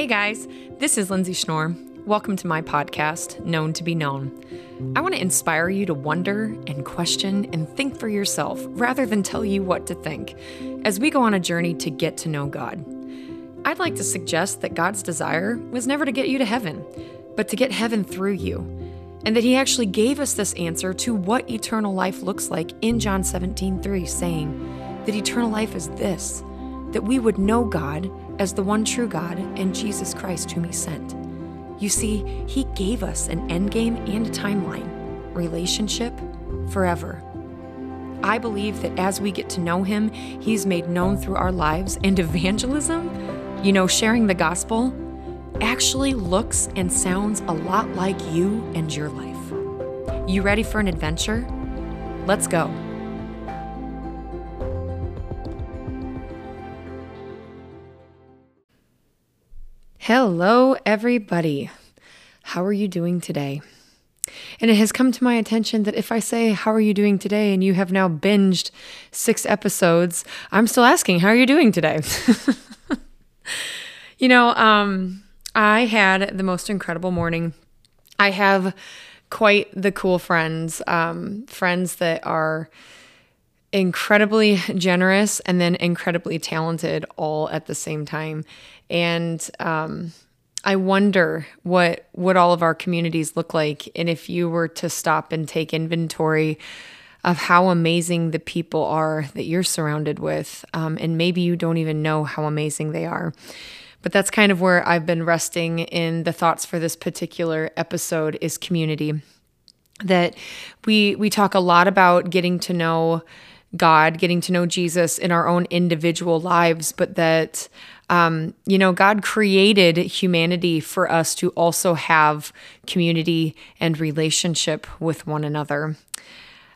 Hey guys, this is Lindsay Schnorr. Welcome to my podcast, Known to Be Known. I want to inspire you to wonder and question and think for yourself rather than tell you what to think as we go on a journey to get to know God. I'd like to suggest that God's desire was never to get you to heaven, but to get heaven through you, and that He actually gave us this answer to what eternal life looks like in John 17 3, saying that eternal life is this that we would know God as the one true God and Jesus Christ, whom He sent. You see, He gave us an endgame and a timeline relationship forever. I believe that as we get to know Him, He's made known through our lives, and evangelism, you know, sharing the gospel, actually looks and sounds a lot like you and your life. You ready for an adventure? Let's go. Hello, everybody. How are you doing today? And it has come to my attention that if I say, How are you doing today? and you have now binged six episodes, I'm still asking, How are you doing today? you know, um, I had the most incredible morning. I have quite the cool friends, um, friends that are incredibly generous and then incredibly talented all at the same time. And um, I wonder what what all of our communities look like, and if you were to stop and take inventory of how amazing the people are that you're surrounded with, um, and maybe you don't even know how amazing they are. But that's kind of where I've been resting in the thoughts for this particular episode is community. That we we talk a lot about getting to know God, getting to know Jesus in our own individual lives, but that, um, you know, God created humanity for us to also have community and relationship with one another.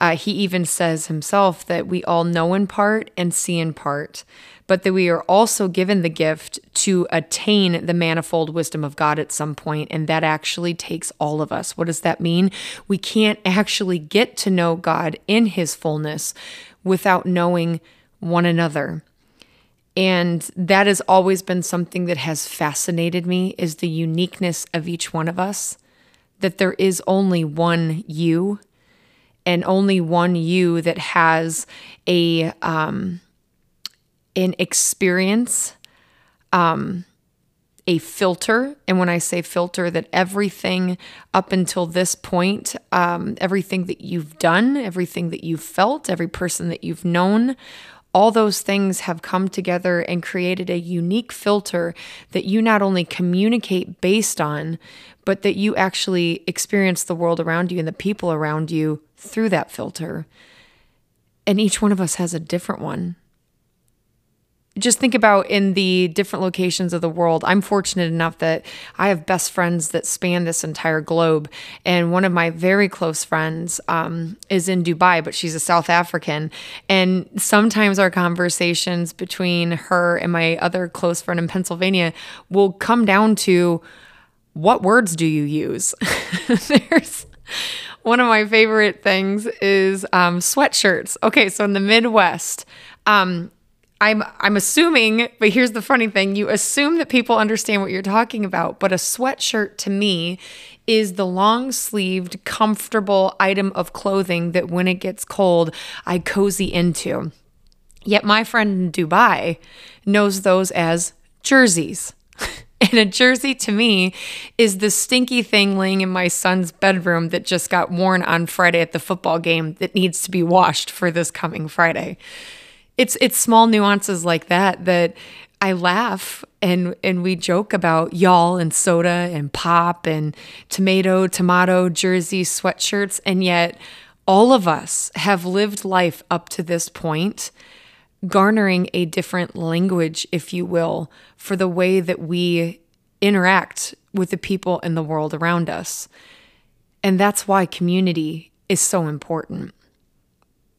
Uh, he even says himself that we all know in part and see in part, but that we are also given the gift to attain the manifold wisdom of God at some point, and that actually takes all of us. What does that mean? We can't actually get to know God in his fullness without knowing one another. And that has always been something that has fascinated me is the uniqueness of each one of us, that there is only one you and only one you that has a um, an experience um, a filter. And when I say filter, that everything up until this point, um, everything that you've done, everything that you've felt, every person that you've known, all those things have come together and created a unique filter that you not only communicate based on, but that you actually experience the world around you and the people around you through that filter. And each one of us has a different one just think about in the different locations of the world. I'm fortunate enough that I have best friends that span this entire globe. And one of my very close friends um, is in Dubai, but she's a South African. And sometimes our conversations between her and my other close friend in Pennsylvania will come down to what words do you use? There's one of my favorite things is um, sweatshirts. Okay, so in the Midwest, um, I'm I'm assuming, but here's the funny thing, you assume that people understand what you're talking about, but a sweatshirt to me is the long-sleeved, comfortable item of clothing that when it gets cold, I cozy into. Yet my friend in Dubai knows those as jerseys. And a jersey to me is the stinky thing laying in my son's bedroom that just got worn on Friday at the football game that needs to be washed for this coming Friday it's it's small nuances like that that I laugh and and we joke about y'all and soda and pop and tomato, tomato, jersey, sweatshirts, and yet all of us have lived life up to this point garnering a different language, if you will, for the way that we interact with the people in the world around us. And that's why community is so important.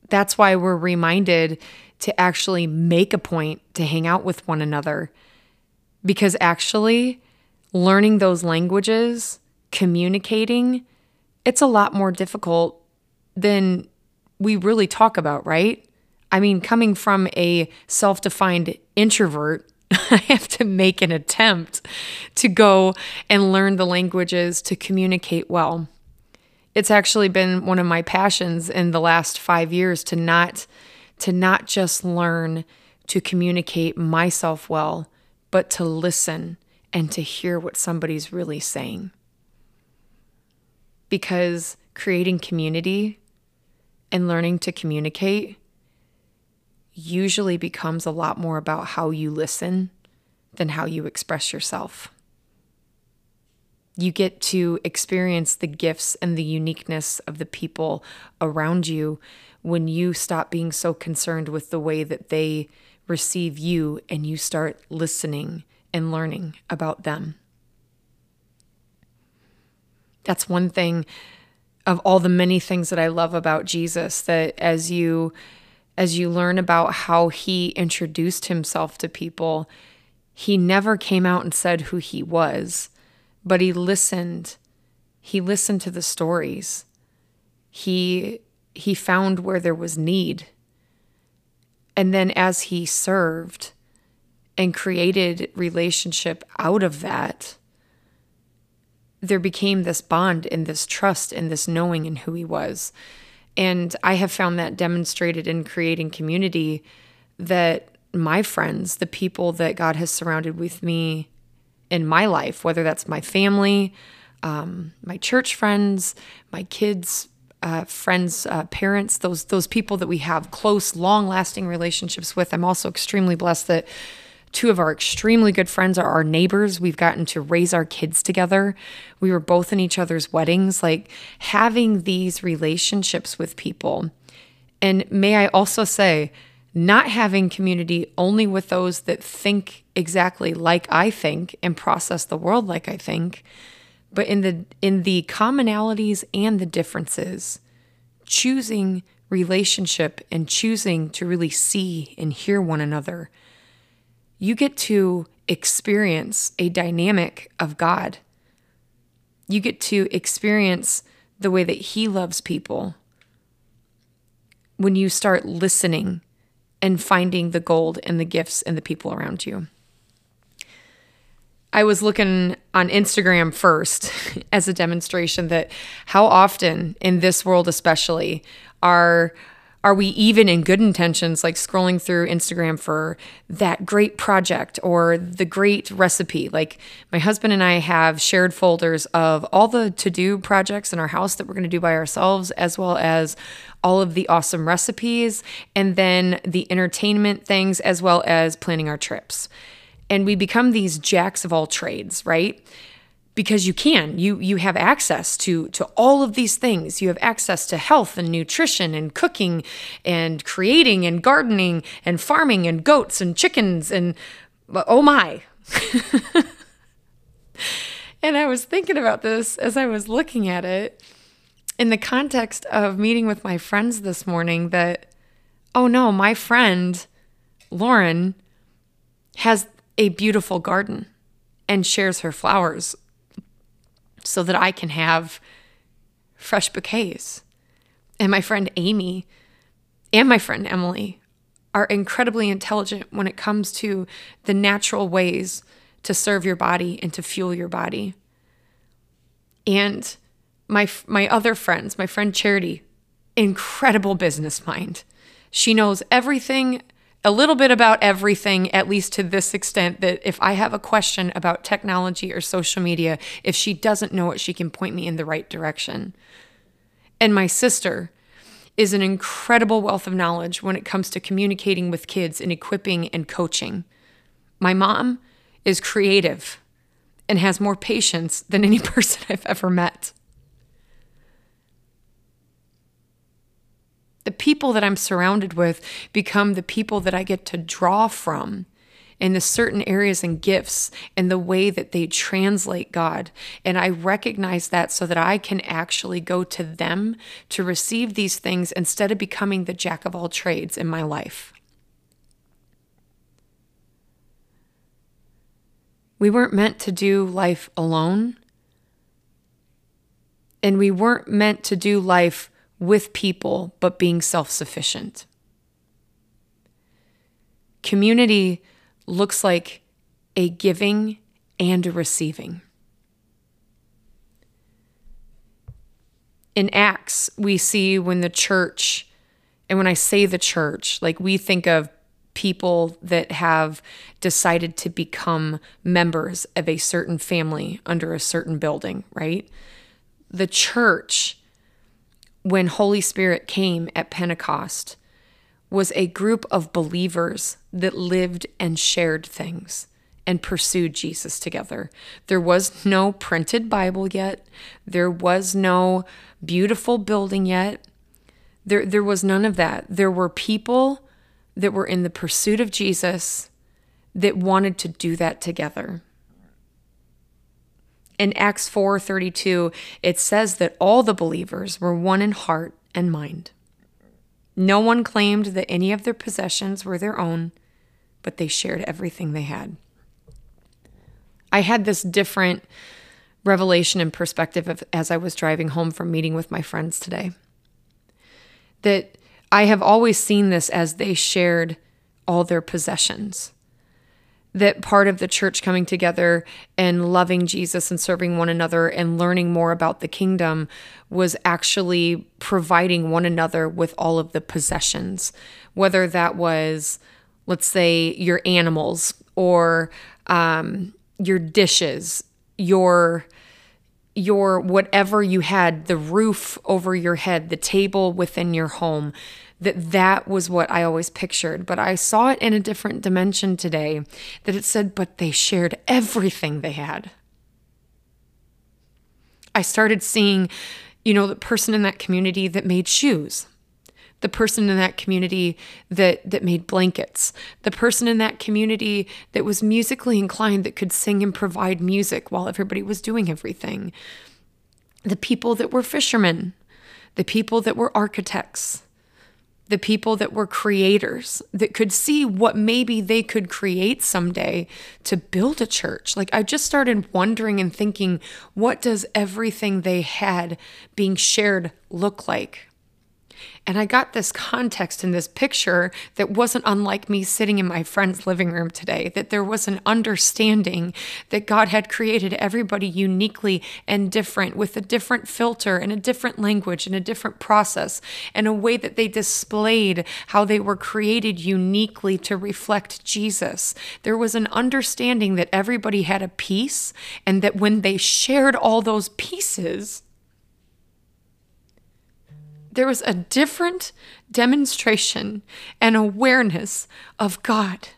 That's why we're reminded to actually make a point to hang out with one another. Because actually, learning those languages, communicating, it's a lot more difficult than we really talk about, right? I mean, coming from a self defined introvert I have to make an attempt to go and learn the languages to communicate well. It's actually been one of my passions in the last 5 years to not to not just learn to communicate myself well, but to listen and to hear what somebody's really saying. Because creating community and learning to communicate usually becomes a lot more about how you listen than how you express yourself. You get to experience the gifts and the uniqueness of the people around you when you stop being so concerned with the way that they receive you and you start listening and learning about them. That's one thing of all the many things that I love about Jesus that as you as you learn about how he introduced himself to people, he never came out and said who he was, but he listened. He listened to the stories. He he found where there was need. And then as he served and created relationship out of that, there became this bond and this trust and this knowing in who he was. And I have found that demonstrated in creating community that my friends, the people that God has surrounded with me in my life, whether that's my family, um, my church friends, my kids, uh, friends, uh, parents, those those people that we have close, long-lasting relationships with. I'm also extremely blessed that two of our extremely good friends are our neighbors. We've gotten to raise our kids together. We were both in each other's weddings. Like having these relationships with people, and may I also say, not having community only with those that think exactly like I think and process the world like I think but in the in the commonalities and the differences choosing relationship and choosing to really see and hear one another you get to experience a dynamic of God. You get to experience the way that he loves people. When you start listening and finding the gold and the gifts and the people around you. I was looking on Instagram first as a demonstration that how often in this world especially are are we even in good intentions like scrolling through Instagram for that great project or the great recipe like my husband and I have shared folders of all the to-do projects in our house that we're going to do by ourselves as well as all of the awesome recipes and then the entertainment things as well as planning our trips and we become these jacks of all trades, right? Because you can. You you have access to to all of these things. You have access to health and nutrition and cooking and creating and gardening and farming and goats and chickens and oh my. and I was thinking about this as I was looking at it in the context of meeting with my friends this morning that oh no, my friend Lauren has a beautiful garden and shares her flowers so that I can have fresh bouquets. And my friend Amy and my friend Emily are incredibly intelligent when it comes to the natural ways to serve your body and to fuel your body. And my my other friends, my friend Charity, incredible business mind. She knows everything a little bit about everything, at least to this extent that if I have a question about technology or social media, if she doesn't know it, she can point me in the right direction. And my sister is an incredible wealth of knowledge when it comes to communicating with kids and equipping and coaching. My mom is creative and has more patience than any person I've ever met. The people that I'm surrounded with become the people that I get to draw from in the certain areas and gifts and the way that they translate God. And I recognize that so that I can actually go to them to receive these things instead of becoming the jack of all trades in my life. We weren't meant to do life alone. And we weren't meant to do life with people, but being self sufficient. Community looks like a giving and a receiving. In Acts, we see when the church, and when I say the church, like we think of people that have decided to become members of a certain family under a certain building, right? The church, when Holy Spirit came at Pentecost, was a group of believers that lived and shared things and pursued Jesus together. There was no printed Bible yet. There was no beautiful building yet. There, there was none of that. There were people that were in the pursuit of Jesus that wanted to do that together. In Acts 4:32, it says that all the believers were one in heart and mind. No one claimed that any of their possessions were their own, but they shared everything they had. I had this different revelation and perspective of, as I was driving home from meeting with my friends today. That I have always seen this as they shared all their possessions. That part of the church coming together and loving Jesus and serving one another and learning more about the kingdom was actually providing one another with all of the possessions, whether that was, let's say, your animals or um, your dishes, your your whatever you had, the roof over your head, the table within your home, that that was what I always pictured. But I saw it in a different dimension today that it said, but they shared everything they had. I started seeing, you know, the person in that community that made shoes the person in that community that that made blankets the person in that community that was musically inclined that could sing and provide music while everybody was doing everything the people that were fishermen the people that were architects the people that were creators that could see what maybe they could create someday to build a church. Like I just started wondering and thinking, what does everything they had being shared look like? And I got this context in this picture that wasn't unlike me sitting in my friend's living room today, that there was an understanding that God had created everybody uniquely and different with a different filter and a different language and a different process and a way that they displayed how they were created uniquely to reflect Jesus. There was an understanding that everybody had a piece and that when they shared all those pieces, there was a different demonstration and awareness of God.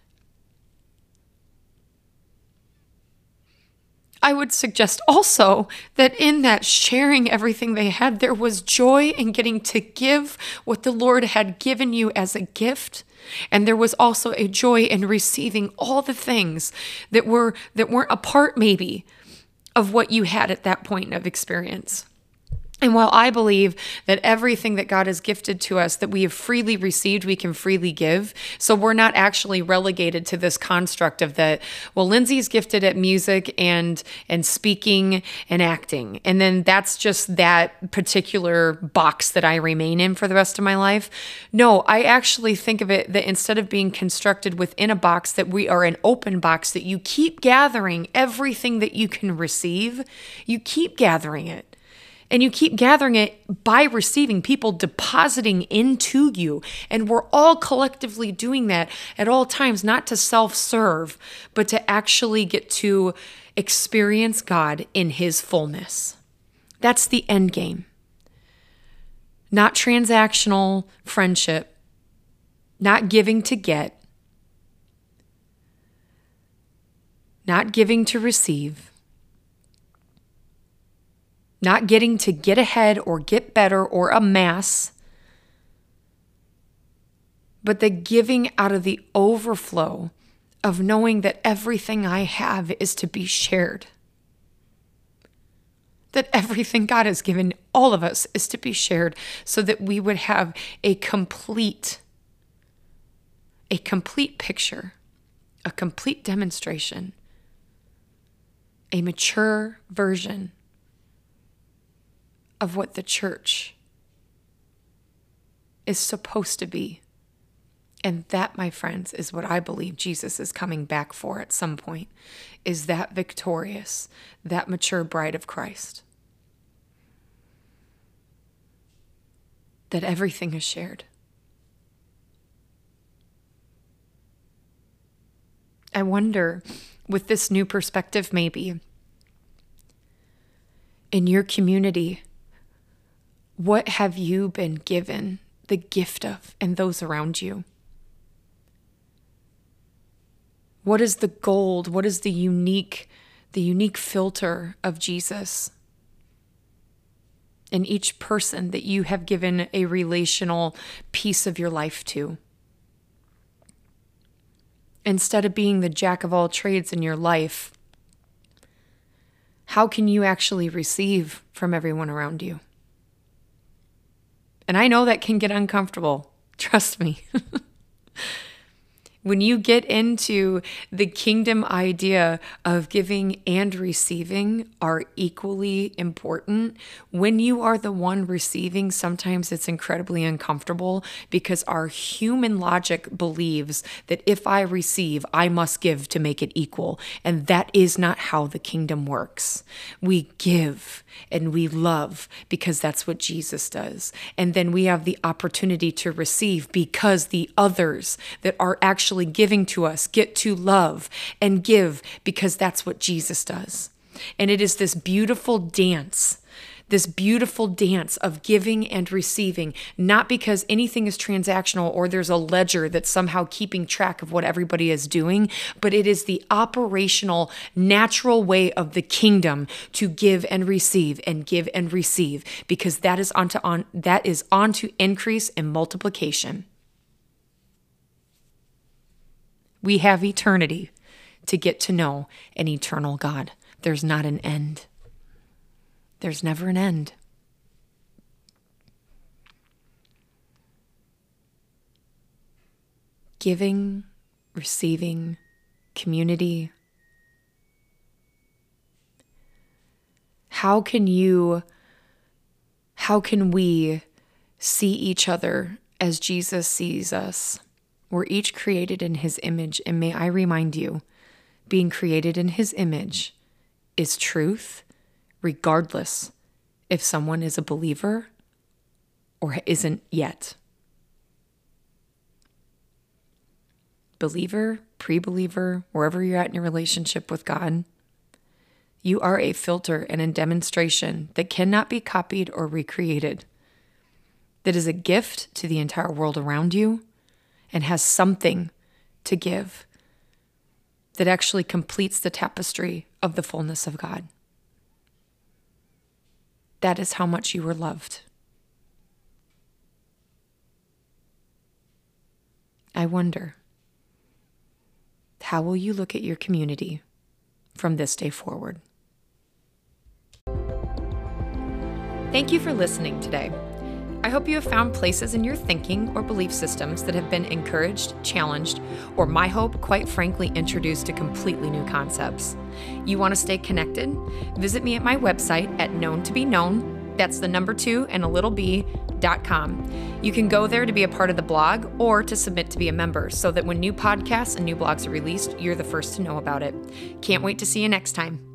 I would suggest also that in that sharing everything they had, there was joy in getting to give what the Lord had given you as a gift. And there was also a joy in receiving all the things that were that weren't a part maybe of what you had at that point of experience. And while I believe that everything that God has gifted to us that we have freely received, we can freely give. So we're not actually relegated to this construct of that, well, Lindsay's gifted at music and and speaking and acting. And then that's just that particular box that I remain in for the rest of my life. No, I actually think of it that instead of being constructed within a box, that we are an open box, that you keep gathering everything that you can receive. You keep gathering it. And you keep gathering it by receiving people depositing into you. And we're all collectively doing that at all times, not to self serve, but to actually get to experience God in His fullness. That's the end game. Not transactional friendship, not giving to get, not giving to receive not getting to get ahead or get better or amass, but the giving out of the overflow of knowing that everything I have is to be shared. That everything God has given all of us is to be shared so that we would have a complete, a complete picture, a complete demonstration, a mature version of what the church is supposed to be And that, my friends, is what I believe Jesus is coming back for at some point. Is that victorious, that mature bride of Christ? That everything is shared. I wonder, with this new perspective, maybe in your community, what have you been given the gift of and those around you? What is the gold? What is the unique the unique filter of Jesus? In each person that you have given a relational piece of your life to. Instead of being the jack of all trades in your life, how can you actually receive from everyone around you? And I know that can get uncomfortable. Trust me. When you get into the kingdom idea of giving and receiving are equally important, when you are the one receiving, sometimes it's incredibly uncomfortable because our human logic believes that if I receive, I must give to make it equal. And that is not how the kingdom works. We give and we love because that's what Jesus does. And then we have the opportunity to receive because the others that are actually giving to us get to love and give because that's what Jesus does. And it is this beautiful dance this beautiful dance of giving and receiving, not because anything is transactional or there's a ledger that's somehow keeping track of what everybody is doing, but it is the operational, natural way of the kingdom to give and receive and give and receive, because that is onto on that is onto increase and multiplication. We have eternity to get to know an eternal God. There's not an end. There's never an end. Giving, receiving, community. How can you, how can we see each other as Jesus sees us? We're each created in his image. And may I remind you, being created in his image is truth regardless if someone is a believer or isn't yet. Believer, pre believer, wherever you're at in your relationship with God, you are a filter and a demonstration that cannot be copied or recreated, that is a gift to the entire world around you and has something to give that actually completes the tapestry of the fullness of God. That is how much you were loved. I wonder, how will you look at your community from this day forward? Thank you for listening today. I hope you have found places in your thinking or belief systems that have been encouraged, challenged, or my hope, quite frankly, introduced to completely new concepts. You want to stay connected? Visit me at my website at known to be known. That's the number two and a little b dot com. You can go there to be a part of the blog or to submit to be a member so that when new podcasts and new blogs are released, you're the first to know about it. Can't wait to see you next time.